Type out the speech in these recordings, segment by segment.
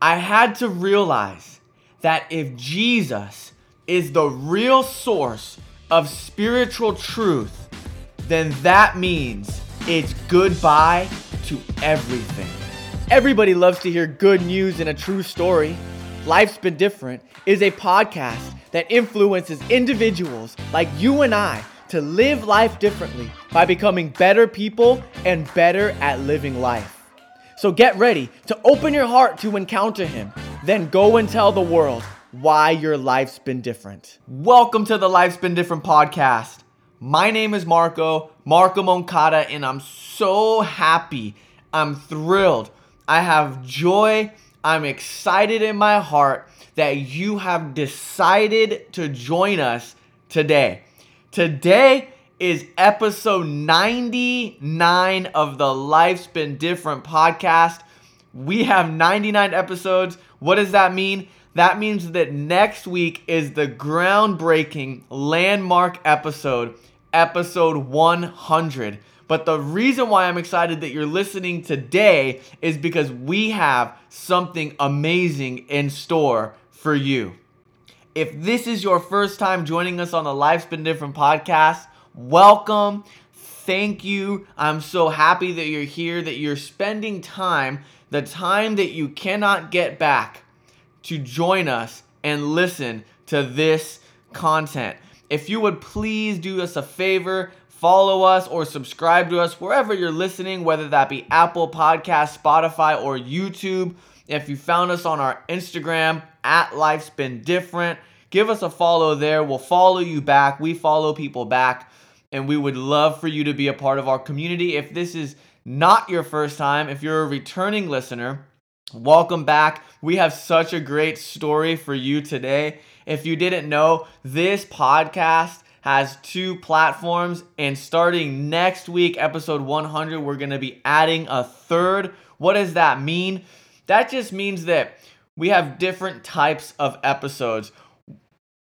I had to realize that if Jesus is the real source of spiritual truth, then that means it's goodbye to everything. Everybody loves to hear good news and a true story. Life's Been Different is a podcast that influences individuals like you and I to live life differently by becoming better people and better at living life. So get ready to open your heart to encounter Him. Then go and tell the world why your life's been different. Welcome to the Life's Been Different podcast. My name is Marco, Marco Moncada, and I'm so happy. I'm thrilled. I have joy. I'm excited in my heart that you have decided to join us today. Today is episode 99 of the Life's Been Different podcast. We have 99 episodes. What does that mean? That means that next week is the groundbreaking landmark episode, episode 100. But the reason why I'm excited that you're listening today is because we have something amazing in store for you. If this is your first time joining us on the Life's Been Different podcast, welcome. Thank you. I'm so happy that you're here, that you're spending time, the time that you cannot get back, to join us and listen to this content. If you would please do us a favor, follow us or subscribe to us wherever you're listening, whether that be Apple Podcast, Spotify, or YouTube. If you found us on our Instagram, at Life's Been Different, give us a follow there. We'll follow you back. We follow people back, and we would love for you to be a part of our community. If this is not your first time, if you're a returning listener, welcome back. We have such a great story for you today. If you didn't know, this podcast has two platforms, and starting next week, episode 100, we're to be adding a third. What does that mean? That just means that we have different types of episodes.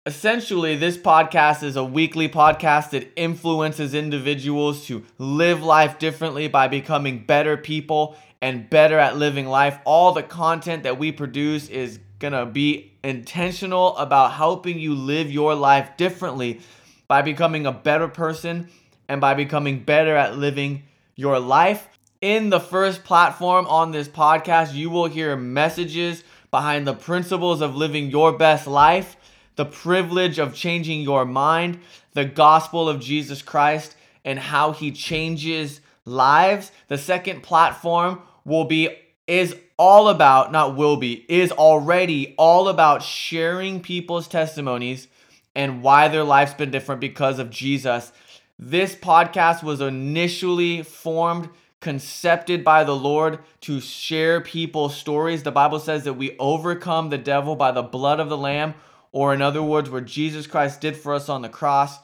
Essentially, this podcast is a weekly podcast that influences individuals to live life differently by becoming better people and better at living life. All the content that we produce is going to be intentional about helping you live your life differently by becoming a better person and by becoming better at living your life. In the first platform on this podcast, you will hear messages behind the principles of living your best life, the privilege of changing your mind, the gospel of Jesus Christ, and how he changes lives. The second platform will be is all about, not will be, is already all about sharing people's testimonies and why their life's been different because of Jesus. This podcast was initially formed, concepted by the Lord to share people's stories. The Bible says that we overcome the devil by the blood of the Lamb, or in other words, what Jesus Christ did for us on the cross,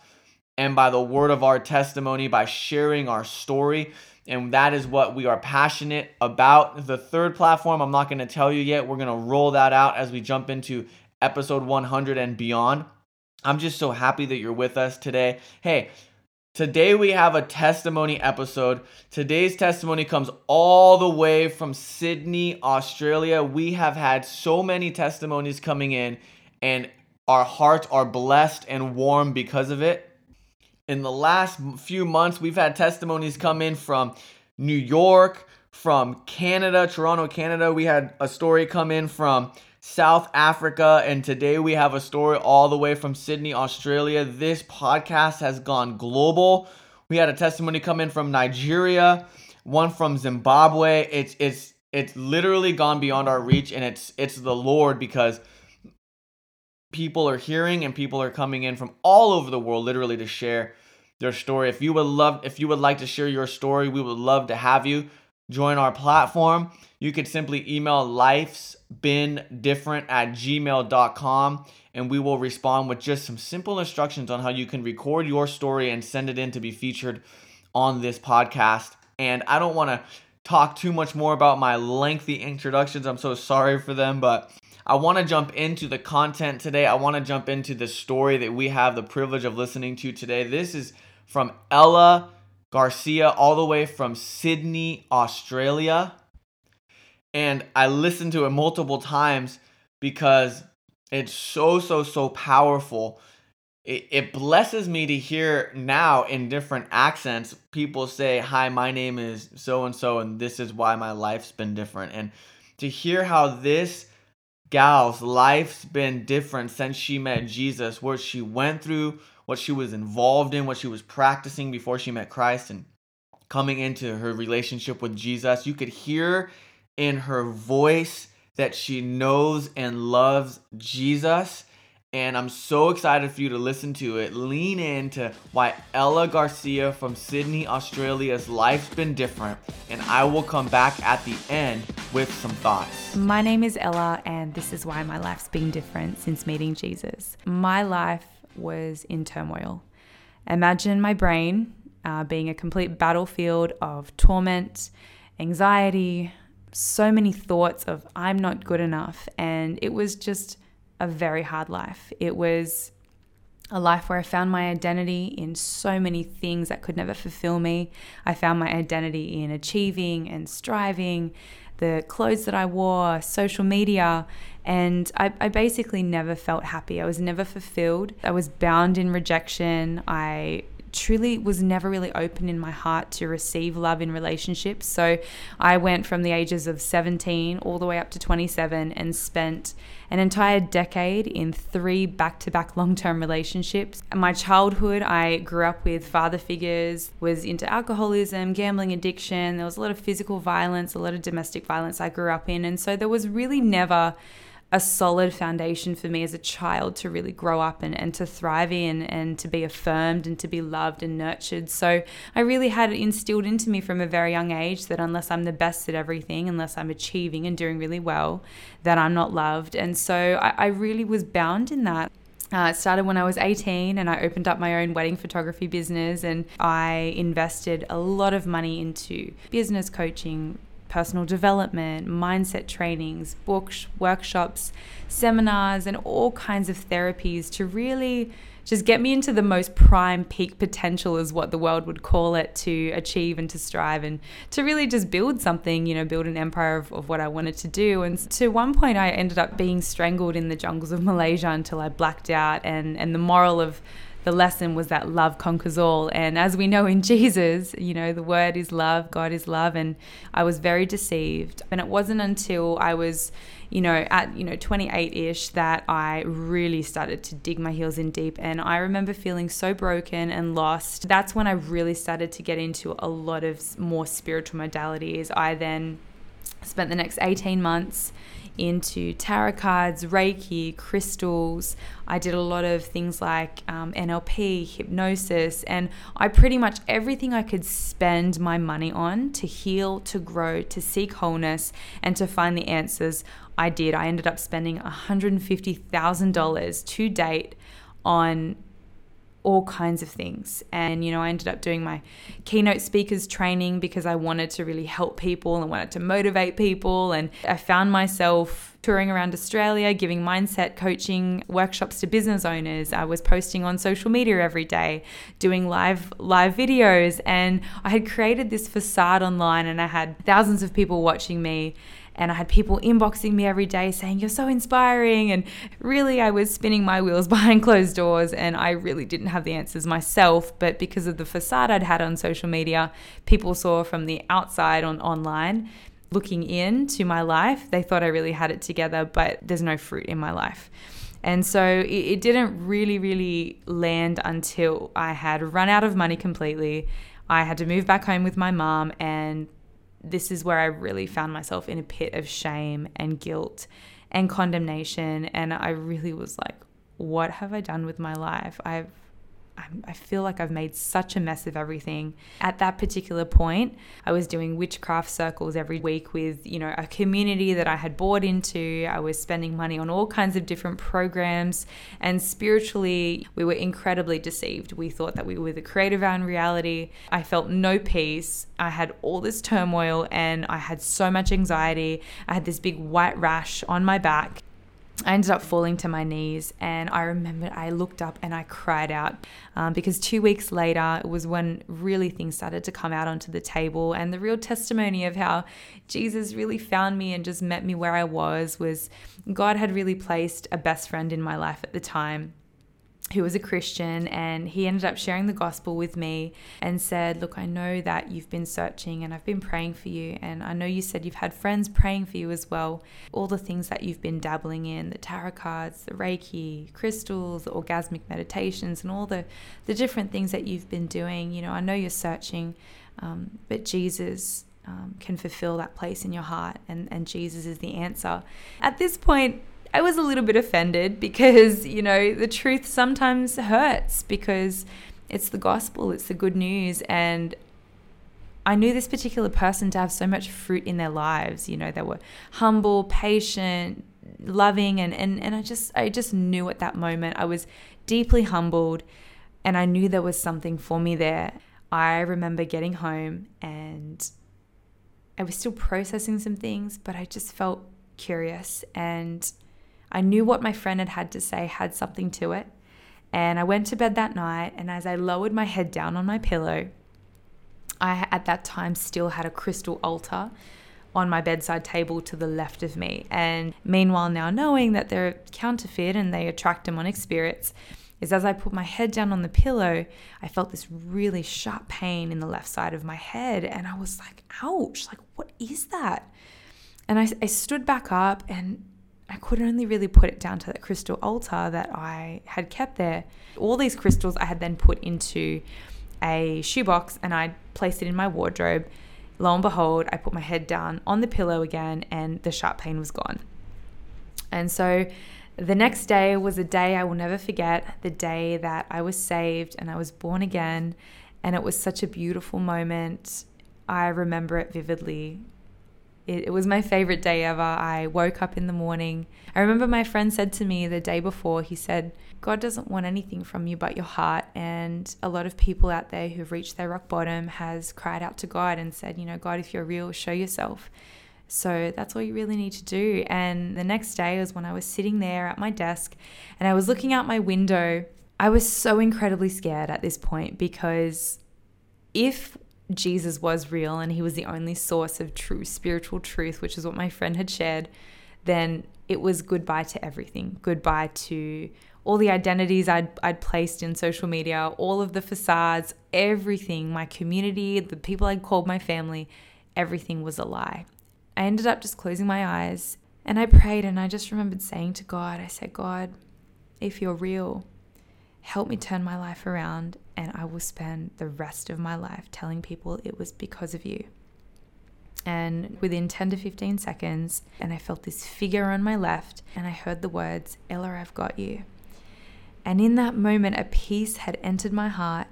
and by the word of our testimony, by sharing our story. And that is what we are passionate about. The third platform, I'm not going to tell you yet. We're going to roll that out as we jump into episode 100 and beyond. I'm just so happy that you're with us today. Hey, today we have a testimony episode. Today's testimony comes all the way from Sydney, Australia. We have had so many testimonies coming in, and our hearts are blessed and warm because of it. In the last few months, we've had testimonies come in from New York, from Canada, Toronto, Canada. We had a story come in from South Africa, and today we have a story all the way from Sydney, Australia. This podcast has gone global. We had a testimony come in from Nigeria, one from Zimbabwe. It's it's it's literally gone beyond our reach, and it's it's the Lord because people are hearing and people are coming in from all over the world, literally to share their story. If you would love, if you would like to share your story, we would love to have you join our platform. You could simply email life's been different at gmail.com and we will respond with just some simple instructions on how you can record your story and send it in to be featured on this podcast. And I don't want to talk too much more about my lengthy introductions. I'm so sorry for them, but I want to jump into the content today. I want to jump into the story that we have the privilege of listening to today. This is from Ela Garcia, all the way from Sydney, Australia. And I listened to it multiple times because it's so, so, so powerful. It, it blesses me to hear now in different accents people say, Hi, my name is so and so, and this is why my life's been different. And to hear how this gal's life's been different since she met Jesus, what she went through, what she was involved in, what she was practicing before she met Christ, and coming into her relationship with Jesus. You could hear in her voice that she knows and loves Jesus. And I'm so excited for you to listen to it. Lean into why Ela Garcia from Sydney, Australia's life's been different. And I will come back at the end with some thoughts. My name is Ela, and this is why my life's been different since meeting Jesus. My life was in turmoil. Imagine my brain uh, being a complete battlefield of torment, anxiety, so many thoughts of I'm not good enough. And it was just a very hard life. It was a life where I found my identity in so many things that could never fulfill me. I found my identity in achieving and striving, the clothes that I wore, social media, and I, I, basically never felt happy. I was never fulfilled. I was bound in rejection. I truly was never really open in my heart to receive love in relationships. So I went from the ages of 17 all the way up to 27 and spent an entire decade in three back to back long term relationships. In my childhood, I grew up with father figures, was into alcoholism, gambling addiction. There was a lot of physical violence, a lot of domestic violence I grew up in. And so there was really never a solid foundation for me as a child to really grow up and, and to thrive in and to be affirmed and to be loved and nurtured. So I really had it instilled into me from a very young age that unless I'm the best at everything, unless I'm achieving and doing really well, that I'm not loved. And so I, I really was bound in that. Uh, it started when I was 18 and I opened up my own wedding photography business and I invested a lot of money into business coaching, personal development, mindset trainings, books, workshops, seminars, and all kinds of therapies to really just get me into the most prime peak potential, is what the world would call it, to achieve and to strive and to really just build something, you know, build an empire of, of what I wanted to do. And to one point, I ended up being strangled in the jungles of Malaysia until I blacked out. And, and the moral of the lesson was that love conquers all. And as we know in Jesus, you know, the word is love, God is love. And I was very deceived. And it wasn't until I was, you know, at, you know, 28 ish that I really started to dig my heels in deep. And I remember feeling so broken and lost. That's when I really started to get into a lot of more spiritual modalities. I then spent the next 18 months into tarot cards, Reiki, crystals. I did a lot of things like um, NLP, hypnosis, and I pretty much everything I could spend my money on to heal, to grow, to seek wholeness, and to find the answers. I did. I ended up spending $150,000 to date on all kinds of things. And, you know, I ended up doing my keynote speakers training because I wanted to really help people and wanted to motivate people. And I found myself touring around Australia, giving mindset coaching workshops to business owners. I was posting on social media every day, doing live live videos, and I had created this facade online and I had thousands of people watching me and I had people inboxing me every day saying, You're so inspiring. And really, I was spinning my wheels behind closed doors, and I really didn't have the answers myself. But because of the facade I'd had on social media, people saw from the outside on online. Looking into my life, they thought I really had it together, but there's no fruit in my life. And so it, it, didn't really, really land until I had run out of money completely. I had to move back home with my mom, and this is where I really found myself in a pit of shame and guilt and condemnation. And I really was like, what have I done with my life? I've I feel like I've made such a mess of everything. At that particular point, I was doing witchcraft circles every week with, you know, a community that I had bought into. I was spending money on all kinds of different programs. And spiritually, we were incredibly deceived. We thought that we were the creator of our reality. I felt no peace. I had all this turmoil and I had so much anxiety. I had this big white rash on my back I ended up falling to my knees, and I remember I looked up and I cried out um, because two weeks later, it was when really things started to come out onto the table, and the real testimony of how Jesus really found me and just met me where I was was God had really placed a best friend in my life at the time who was a Christian, and he ended up sharing the gospel with me and said, Look, I know that you've been searching and I've been praying for you. And I know you said you've had friends praying for you as well. All the things that you've been dabbling in the tarot cards, the Reiki, crystals, the orgasmic meditations, and all the, the different things that you've been doing. You know, I know you're searching, um, but Jesus. Um, can fulfill that place in your heart, and, and Jesus is the answer. At this point, I was a little bit offended because, you know, the truth sometimes hurts because it's the gospel, it's the good news. And I knew this particular person to have so much fruit in their lives. You know, they were humble, patient, loving, and, and, and I just I just knew at that moment I was deeply humbled and I knew there was something for me there. I remember getting home and I was still processing some things, but I just felt curious and I knew what my friend had had to say had something to it. And I went to bed that night, and as I lowered my head down on my pillow, I at that time still had a crystal altar on my bedside table to the left of me. And meanwhile, now knowing that they're counterfeit and they attract demonic spirits, is as I put my head down on the pillow, I felt this really sharp pain in the left side of my head. And I was like, ouch, like, what is that? And I, I stood back up and I could only really put it down to that crystal altar that I had kept there. All these crystals I had then put into a shoebox and I placed it in my wardrobe. Lo and behold, I put my head down on the pillow again and the sharp pain was gone. And so the next day was a day I will never forget the day that I was saved and I was born again. And it was such a beautiful moment. I remember it vividly. It, it, was my favorite day ever. I woke up in the morning. I remember my friend said to me the day before, he said, God doesn't want anything from you but your heart. And a lot of people out there who've reached their rock bottom has cried out to God and said, you know, God, if you're real, show yourself. So that's all you really need to do. And the next day was when I was sitting there at my desk and I was looking out my window. I was so incredibly scared at this point because if Jesus was real and he was the only source of true spiritual truth, which is what my friend had shared, then it was goodbye to everything. Goodbye to all the identities I'd, I'd placed in social media, all of the facades, everything, my community, the people I'd called my family, everything was a lie. I ended up just closing my eyes and I prayed and I just remembered saying to God, I said, God, if you're real, help me turn my life around, and I will spend the rest of my life telling people it was because of you. And within 10 to 15 seconds, and I felt this figure on my left, and I heard the words, Ela, I've got you. And in that moment, a peace had entered my heart,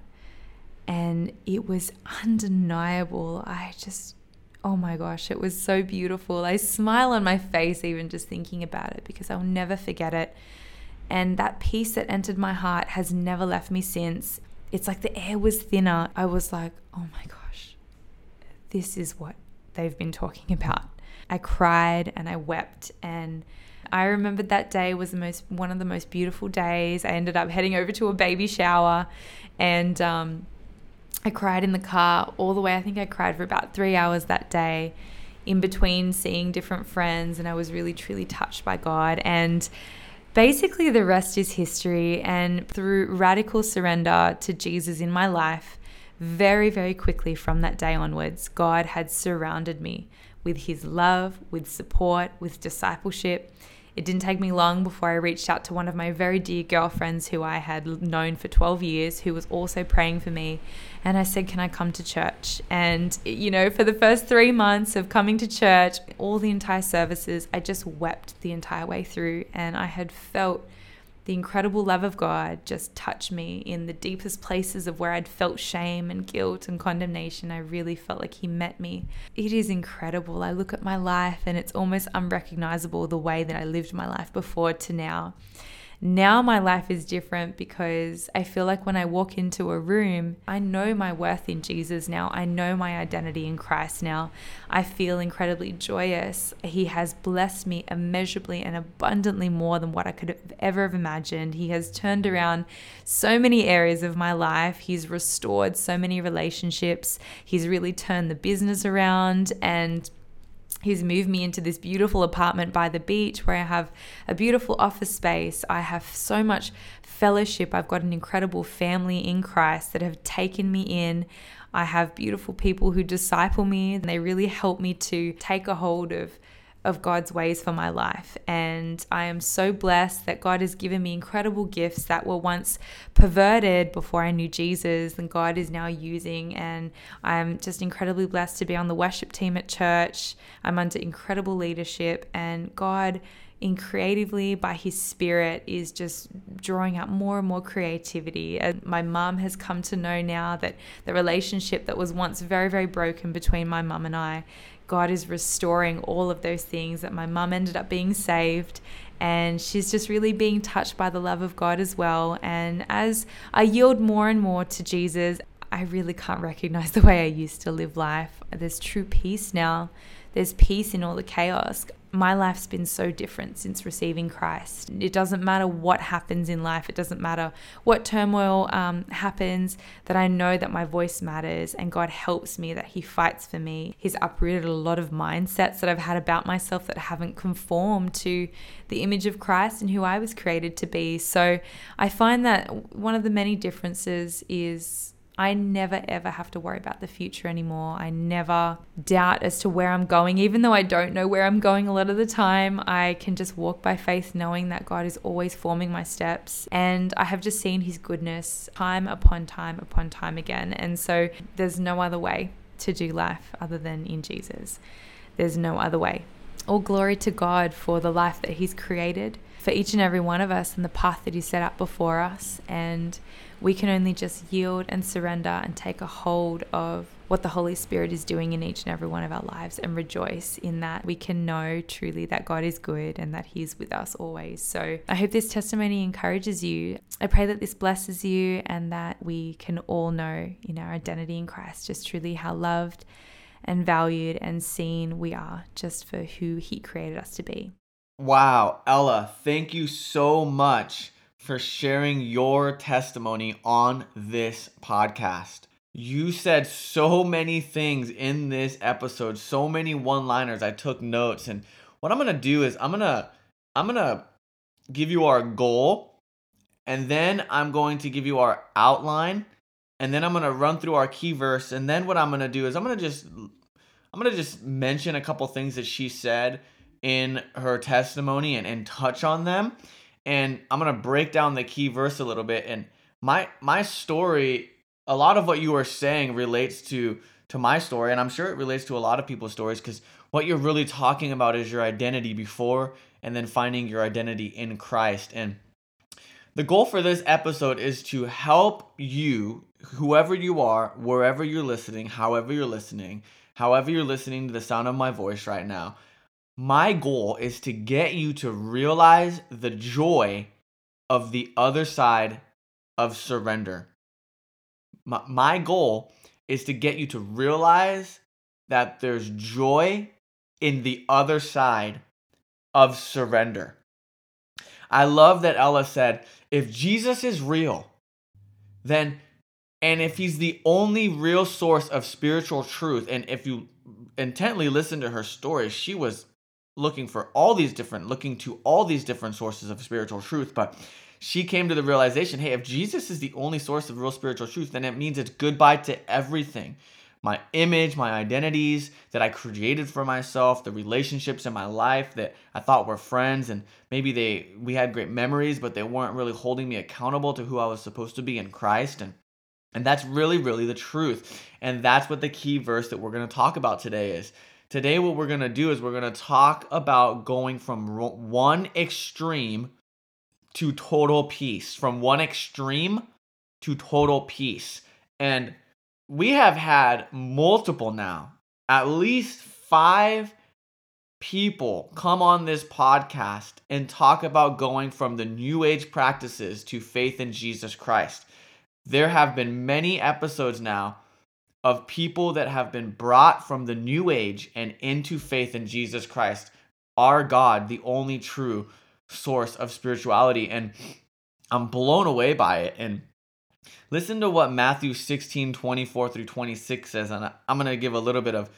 and it was undeniable. I just, oh my gosh, it was so beautiful. I smile on my face even just thinking about it because I'll never forget it. And that peace that entered my heart has never left me since. It's like the air was thinner. I was like, oh my gosh, this is what they've been talking about. I cried and I wept and I remembered that day was the most one of the most beautiful days. I ended up heading over to a baby shower and um, I cried in the car all the way. I think I cried for about three hours that day in between seeing different friends and I was really truly touched by God and basically, the rest is history. And through radical surrender to Jesus in my life, very, very quickly from that day onwards, God had surrounded me with his love, with support, with discipleship. It didn't take me long before I reached out to one of my very dear girlfriends who I had known for 12 years, who was also praying for me. And I said, Can I come to church? And, you know, for the first three months of coming to church, all the entire services, I just wept the entire way through. And I had felt the incredible love of God just touched me in the deepest places of where I'd felt shame and guilt and condemnation. I really felt like He met me. It is incredible. I look at my life and it's almost unrecognizable the way that I lived my life before to now. Now my life is different because I feel like when I walk into a room, I know my worth in Jesus now. I know my identity in Christ now. I feel incredibly joyous. He has blessed me immeasurably and abundantly more than what I could have ever have imagined. He has turned around so many areas of my life. He's restored so many relationships. He's really turned the business around and He's moved me into this beautiful apartment by the beach where I have a beautiful office space. I have so much fellowship. I've got an incredible family in Christ that have taken me in. I have beautiful people who disciple me and they really help me to take a hold of of God's ways for my life. And I am so blessed that God has given me incredible gifts that were once perverted before I knew Jesus and God is now using. And I'm just incredibly blessed to be on the worship team at church. I'm under incredible leadership, and God in creatively by his spirit is just drawing out more and more creativity and my mum has come to know now that the relationship that was once very very broken between my mum and I God is restoring all of those things that my mum ended up being saved and she's just really being touched by the love of God as well. And as I yield more and more to Jesus, I really can't recognize the way I used to live life. There's true peace now. There's peace in all the chaos my life's been so different since receiving Christ. It doesn't matter what happens in life, it doesn't matter what turmoil um, happens, that I know that my voice matters and God helps me, that He fights for me. He's uprooted a lot of mindsets that I've had about myself that haven't conformed to the image of Christ and who I was created to be. So I find that one of the many differences is I never ever have to worry about the future anymore. I never doubt as to where I'm going, even though I don't know where I'm going a lot of the time. I can just walk by faith knowing that God is always forming my steps. And I have just seen His goodness time upon time upon time again. And so there's no other way to do life other than in Jesus. There's no other way. All glory to God for the life that He's created for each and every one of us and the path that He set up before us. And we can only just yield and surrender and take a hold of what the Holy Spirit is doing in each and every one of our lives and rejoice in that we can know truly that God is good and that He is with us always. So I hope this testimony encourages you. I pray that this blesses you and that we can all know in our identity in Christ just truly how loved and valued and seen we are just for who He created us to be. Wow, Ela, thank you so much for sharing your testimony on this podcast. You said so many things in this episode, so many one-liners. I took notes and what I'm going to do is I'm going to I'm going to give you our goal and then I'm going to give you our outline and then I'm going to run through our key verse and then what I'm going to do is I'm going to just I'm going to just mention a couple things that she said in her testimony and, and touch on them and I'm gonna break down the key verse a little bit. And my my story, a lot of what you are saying relates to to my story, and I'm sure it relates to a lot of people's stories because what you're really talking about is your identity before and then finding your identity in Christ. And the goal for this episode is to help you, whoever you are, wherever you're listening, however you're listening, however you're listening to the sound of my voice right now, my goal is to get you to realize the joy of the other side of surrender. My, my goal is to get you to realize that there's joy in the other side of surrender. I love that Ela said, if Jesus is real, then, and if he's the only real source of spiritual truth, and if you intently listen to her story, she was looking for all these different, looking to all these different sources of spiritual truth. But she came to the realization hey, if Jesus is the only source of real spiritual truth, then it means it's goodbye to everything my image, my identities that I created for myself, the relationships in my life that I thought were friends and maybe they we had great memories but they weren't really holding me accountable to who I was supposed to be in Christ and and that's really really the truth. And that's what the key verse that we're going to talk about today is. Today, what we're going to do is we're going to talk about going from one extreme to total peace, from one extreme to total peace. And we have had multiple now, at least five people come on this podcast and talk about going from the new age practices to faith in Jesus Christ. There have been many episodes now of people that have been brought from the new age and into faith in Jesus Christ, our God, the only true source of spirituality. And I'm blown away by it. And listen to what Matthew 16 24 through 26 says. And I'm going to give a little bit of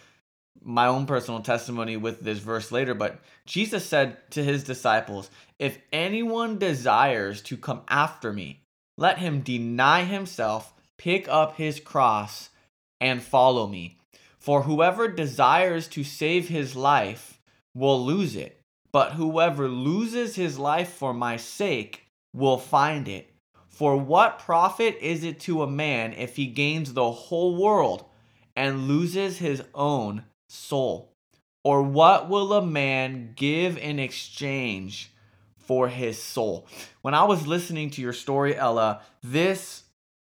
my own personal testimony with this verse later, but Jesus said to his disciples, If anyone desires to come after me, let him deny himself, pick up his cross, and follow me. For whoever desires to save his life will lose it, but whoever loses his life for my sake will find it. For what profit is it to a man if he gains the whole world and loses his own soul? Or what will a man give in exchange for his soul? When I was listening to your story, Ela, this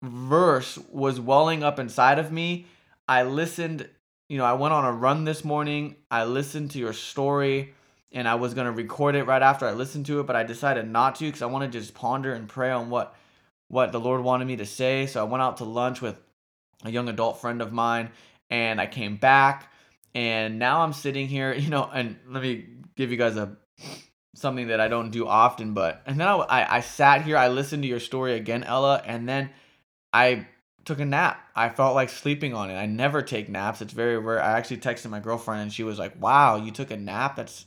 verse was welling up inside of me. I listened, you know, I went on a run this morning. I listened to your story and I was going to record it right after I listened to it, but I decided not to because I want to just ponder and pray on what what the Lord wanted me to say. So I went out to lunch with a young adult friend of mine and I came back and now I'm sitting here, you know, and let me give you guys a something that I don't do often, but and then I, I, I sat here, I listened to your story again, Ela, and then I took a nap. I felt like sleeping on it. I never take naps. It's very rare. I actually texted my girlfriend and she was like, "Wow, you took a nap. That's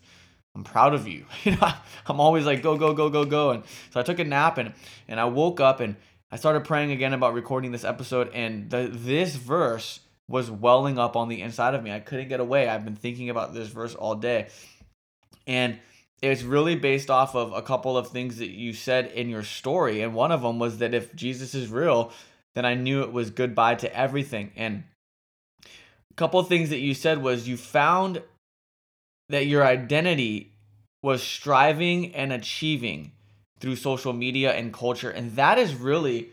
I'm proud of you." You know, I'm always like, "Go, go, go, go, go." And so I took a nap and and I woke up and I started praying again about recording this episode and the this verse was welling up on the inside of me. I couldn't get away. I've been thinking about this verse all day. And it's really based off of a couple of things that you said in your story. And one of them was that if Jesus is real, then I knew it was goodbye to everything. And a couple things that you said was you found that your identity was striving and achieving through social media and culture. And that is really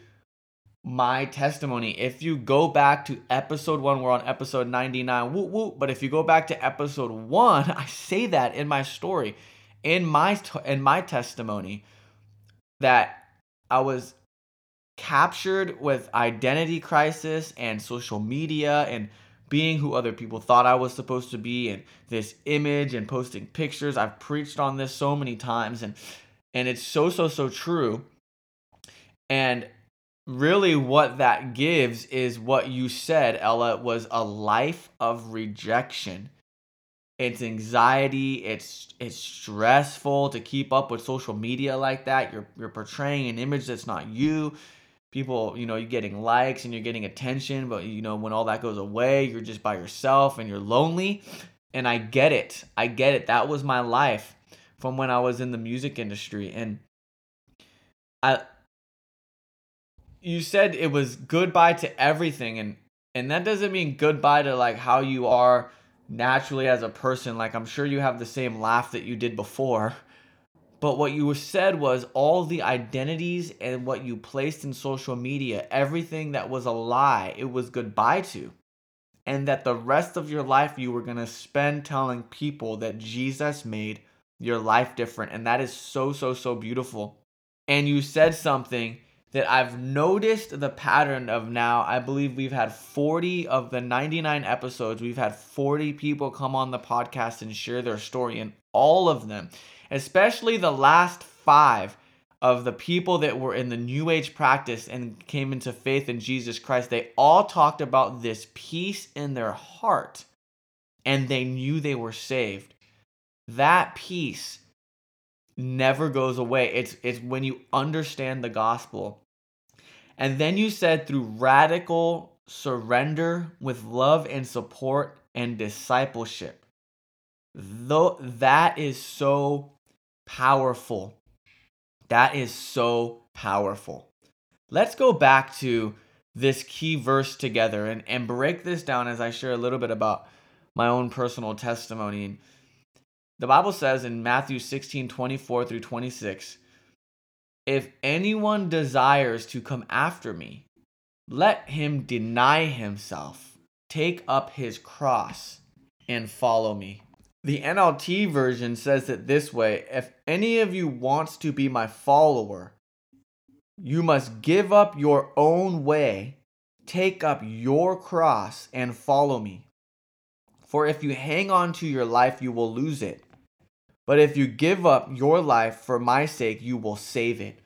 my testimony. If you go back to episode one, we're on episode 99, woo woo. But if you go back to episode one, I say that in my story, in my in my testimony, that I was captured with identity crisis and social media and being who other people thought I was supposed to be and this image and posting pictures. I've preached on this so many times and and it's so so so true. And really what that gives is what you said, Ela, was a life of rejection. It's anxiety, it's it's stressful to keep up with social media like that. You're you're portraying an image that's not you people you know you're getting likes and you're getting attention but you know when all that goes away you're just by yourself and you're lonely. And i get it. I get it. That was my life from when i was in the music industry. And i you said it was goodbye to everything. And and that doesn't mean goodbye to like how you are naturally as a person. Like i'm sure you have the same laugh that you did before but what you said was all the identities and what you placed in social media, everything that was a lie, it was goodbye to. And that the rest of your life you were going to spend telling people that Jesus made your life different. And that is so, so, so beautiful. And you said something that I've noticed the pattern of now. I believe we've had 40 of the 99 episodes, we've had 40 people come on the podcast and share their story, and all of them especially the last five of the people that were in the New Age practice and came into faith in Jesus Christ, they all talked about this peace in their heart and they knew they were saved. That peace never goes away. It's, it's when you understand the gospel. And then you said through radical surrender with love and support and discipleship. Though that is so powerful. That is so powerful. Let's go back to this key verse together and, and break this down as I share a little bit about my own personal testimony. The Bible says in Matthew 16 24 through 26, if anyone desires to come after me, let him deny himself, take up his cross, and follow me. The NLT version says it this way If any of you wants to be my follower, you must give up your own way, take up your cross, and follow me. For if you hang on to your life, you will lose it. But if you give up your life for my sake, you will save it.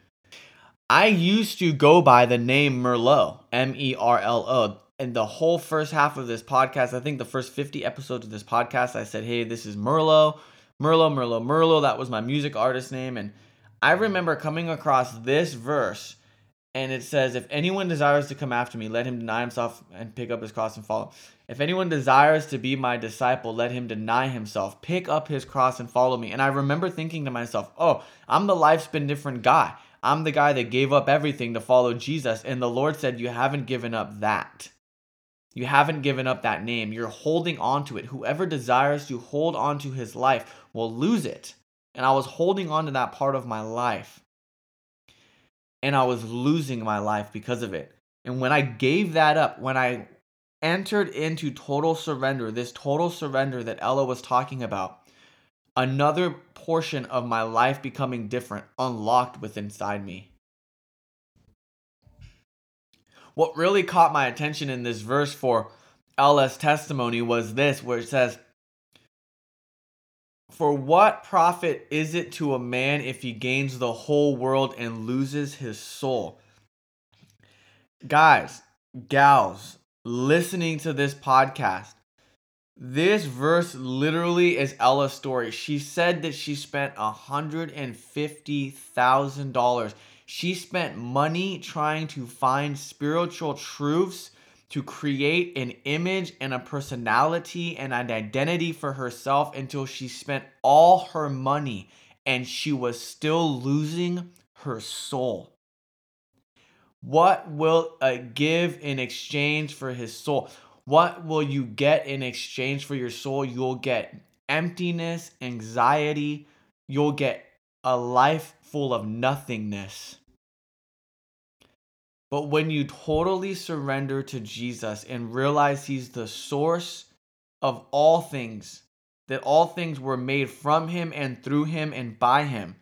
I used to go by the name Merlot, M E R L O. And the whole first half of this podcast, I think the first 50 episodes of this podcast, I said, hey, this is Merlo, Merlo, Merlo, Merlot. That was my music artist name. And I remember coming across this verse and it says, If anyone desires to come after me, let him deny himself and pick up his cross and follow. If anyone desires to be my disciple, let him deny himself, pick up his cross and follow me. And I remember thinking to myself, Oh, I'm the life's been different guy. I'm the guy that gave up everything to follow Jesus. And the Lord said, You haven't given up that. You haven't given up that name. You're holding on to it. Whoever desires to hold on to his life will lose it and I was holding on to that part of my life. And I was losing my life because of it. And when I gave that up, when I entered into total surrender, this total surrender that Ela was talking about, another portion of my life becoming different unlocked within inside me. What really caught my attention in this verse for Ela's testimony was this, where it says, for what profit is it to a man if he gains the whole world and loses his soul? Guys, gals, listening to this podcast, this verse literally is Ela's story. She said that she spent $150,000. She spent money trying to find spiritual truths to create an image and a personality and an identity for herself until she spent all her money and she was still losing her soul. What will it give in exchange for his soul? What will you get in exchange for your soul? You'll get emptiness, anxiety, you'll get a life full of nothingness. But when you totally surrender to Jesus and realize He's the source of all things, that all things were made from Him and through Him and by Him,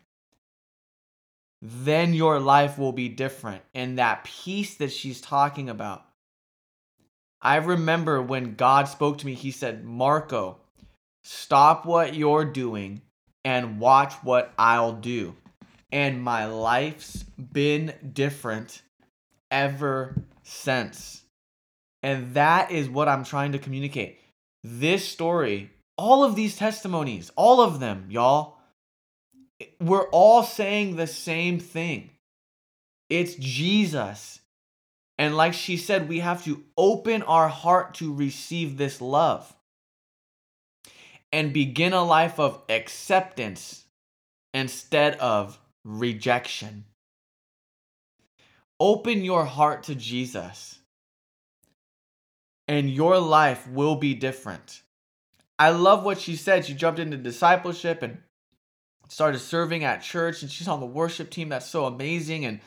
then your life will be different. And that peace that she's talking about. I remember when God spoke to me, He said, Marco, stop what you're doing and watch what I'll do. And my life's been different ever since. And that is what I'm trying to communicate. This story, all of these testimonies, all of them, y'all, we're all saying the same thing. It's Jesus. And like she said, we have to open our heart to receive this love and begin a life of acceptance instead of rejection. Open your heart to Jesus, and your life will be different. I love what she said. She jumped into discipleship and started serving at church, and she's on the worship team. That's so amazing. And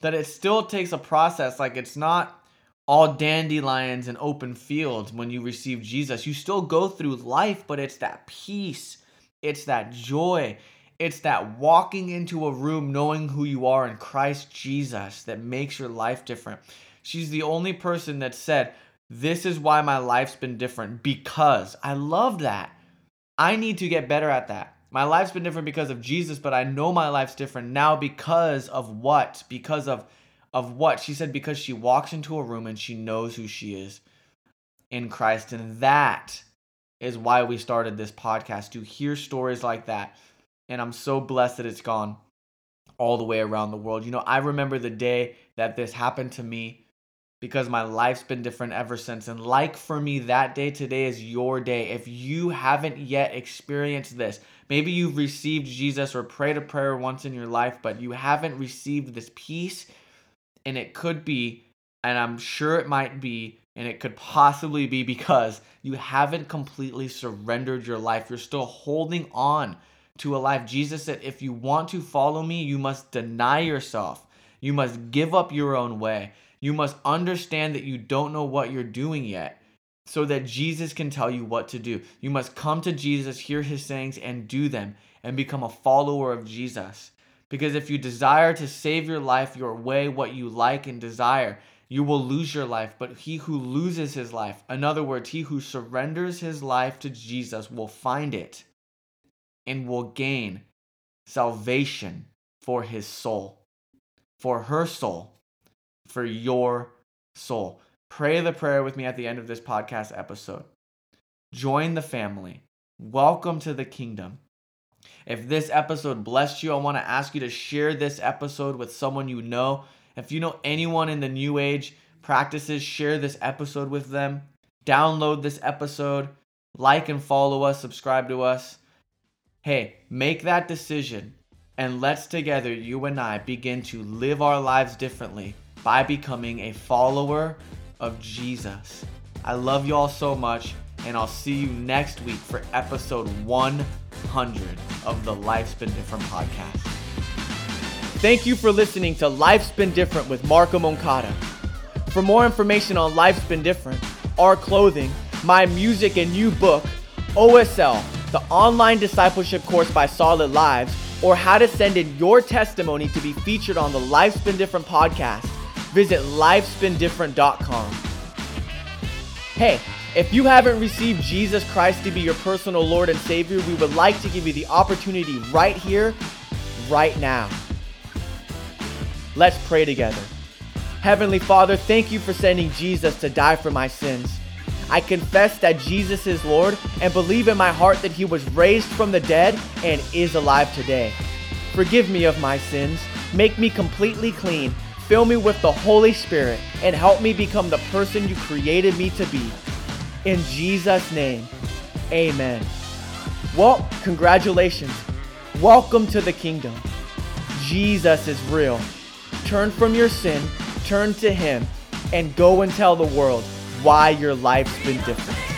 that it still takes a process. Like it's not all dandelions and open fields when you receive Jesus. You still go through life, but it's that peace, it's that joy, it's that walking into a room knowing who you are in Christ Jesus that makes your life different. She's the only person that said, This is why my life's been different because I love that. I need to get better at that. My life's been different because of Jesus, but I know my life's different now because of what? Because of of what? She said because she walks into a room and she knows who she is in Christ and that is why we started this podcast to hear stories like that and I'm so blessed that it's gone all the way around the world. You know, I remember the day that this happened to me because my life's been different ever since. And like for me, that day today is your day. If you haven't yet experienced this, maybe you've received Jesus or prayed a prayer once in your life, but you haven't received this peace, and it could be, and I'm sure it might be, and it could possibly be because you haven't completely surrendered your life. You're still holding on to a life. Jesus said, If you want to follow me, you must deny yourself. You must give up your own way. You must understand that you don't know what you're doing yet. so that Jesus can tell you what to do. You must come to Jesus, hear his sayings, and do them, and become a follower of Jesus. Because if you desire to save your life your way, what you like and desire, you will lose your life. But he who loses his life, in other words, he who surrenders his life to Jesus, will find it and will gain salvation for his soul, for her soul, for your soul. Pray the prayer with me at the end of this podcast episode. Join the family. Welcome to the kingdom. If this episode blessed you, I want to ask you to share this episode with someone you know. If you know anyone in the new age practices, share this episode with them. Download this episode, like and follow us, subscribe to us. Hey, make that decision and let's together, you and I, begin to live our lives differently by becoming a follower of Jesus. I love you all so much, and I'll see you next week for episode 100 of the Life's Been Different podcast. Thank you for listening to Life's Been Different with Marco Moncada. For more information on Life's Been Different, our clothing, my music, and new book, OSL, the online discipleship course by Solid Lives, or how to send in your testimony to be featured on the Life's Been Different podcast, visit lifesbeendifferent.com. Hey, if you haven't received Jesus Christ to be your personal Lord and Savior, we would like to give you the opportunity right here, right now. Let's pray together. Heavenly Father, thank you for sending Jesus to die for my sins. I confess that Jesus is Lord and believe in my heart that he was raised from the dead and is alive today. Forgive me of my sins, make me completely clean, fill me with the Holy Spirit, and help me become the person you created me to be. In Jesus' name, amen. Well, congratulations. Welcome to the kingdom. Jesus is real. Turn from your sin, turn to Him, and go and tell the world why your life's been different.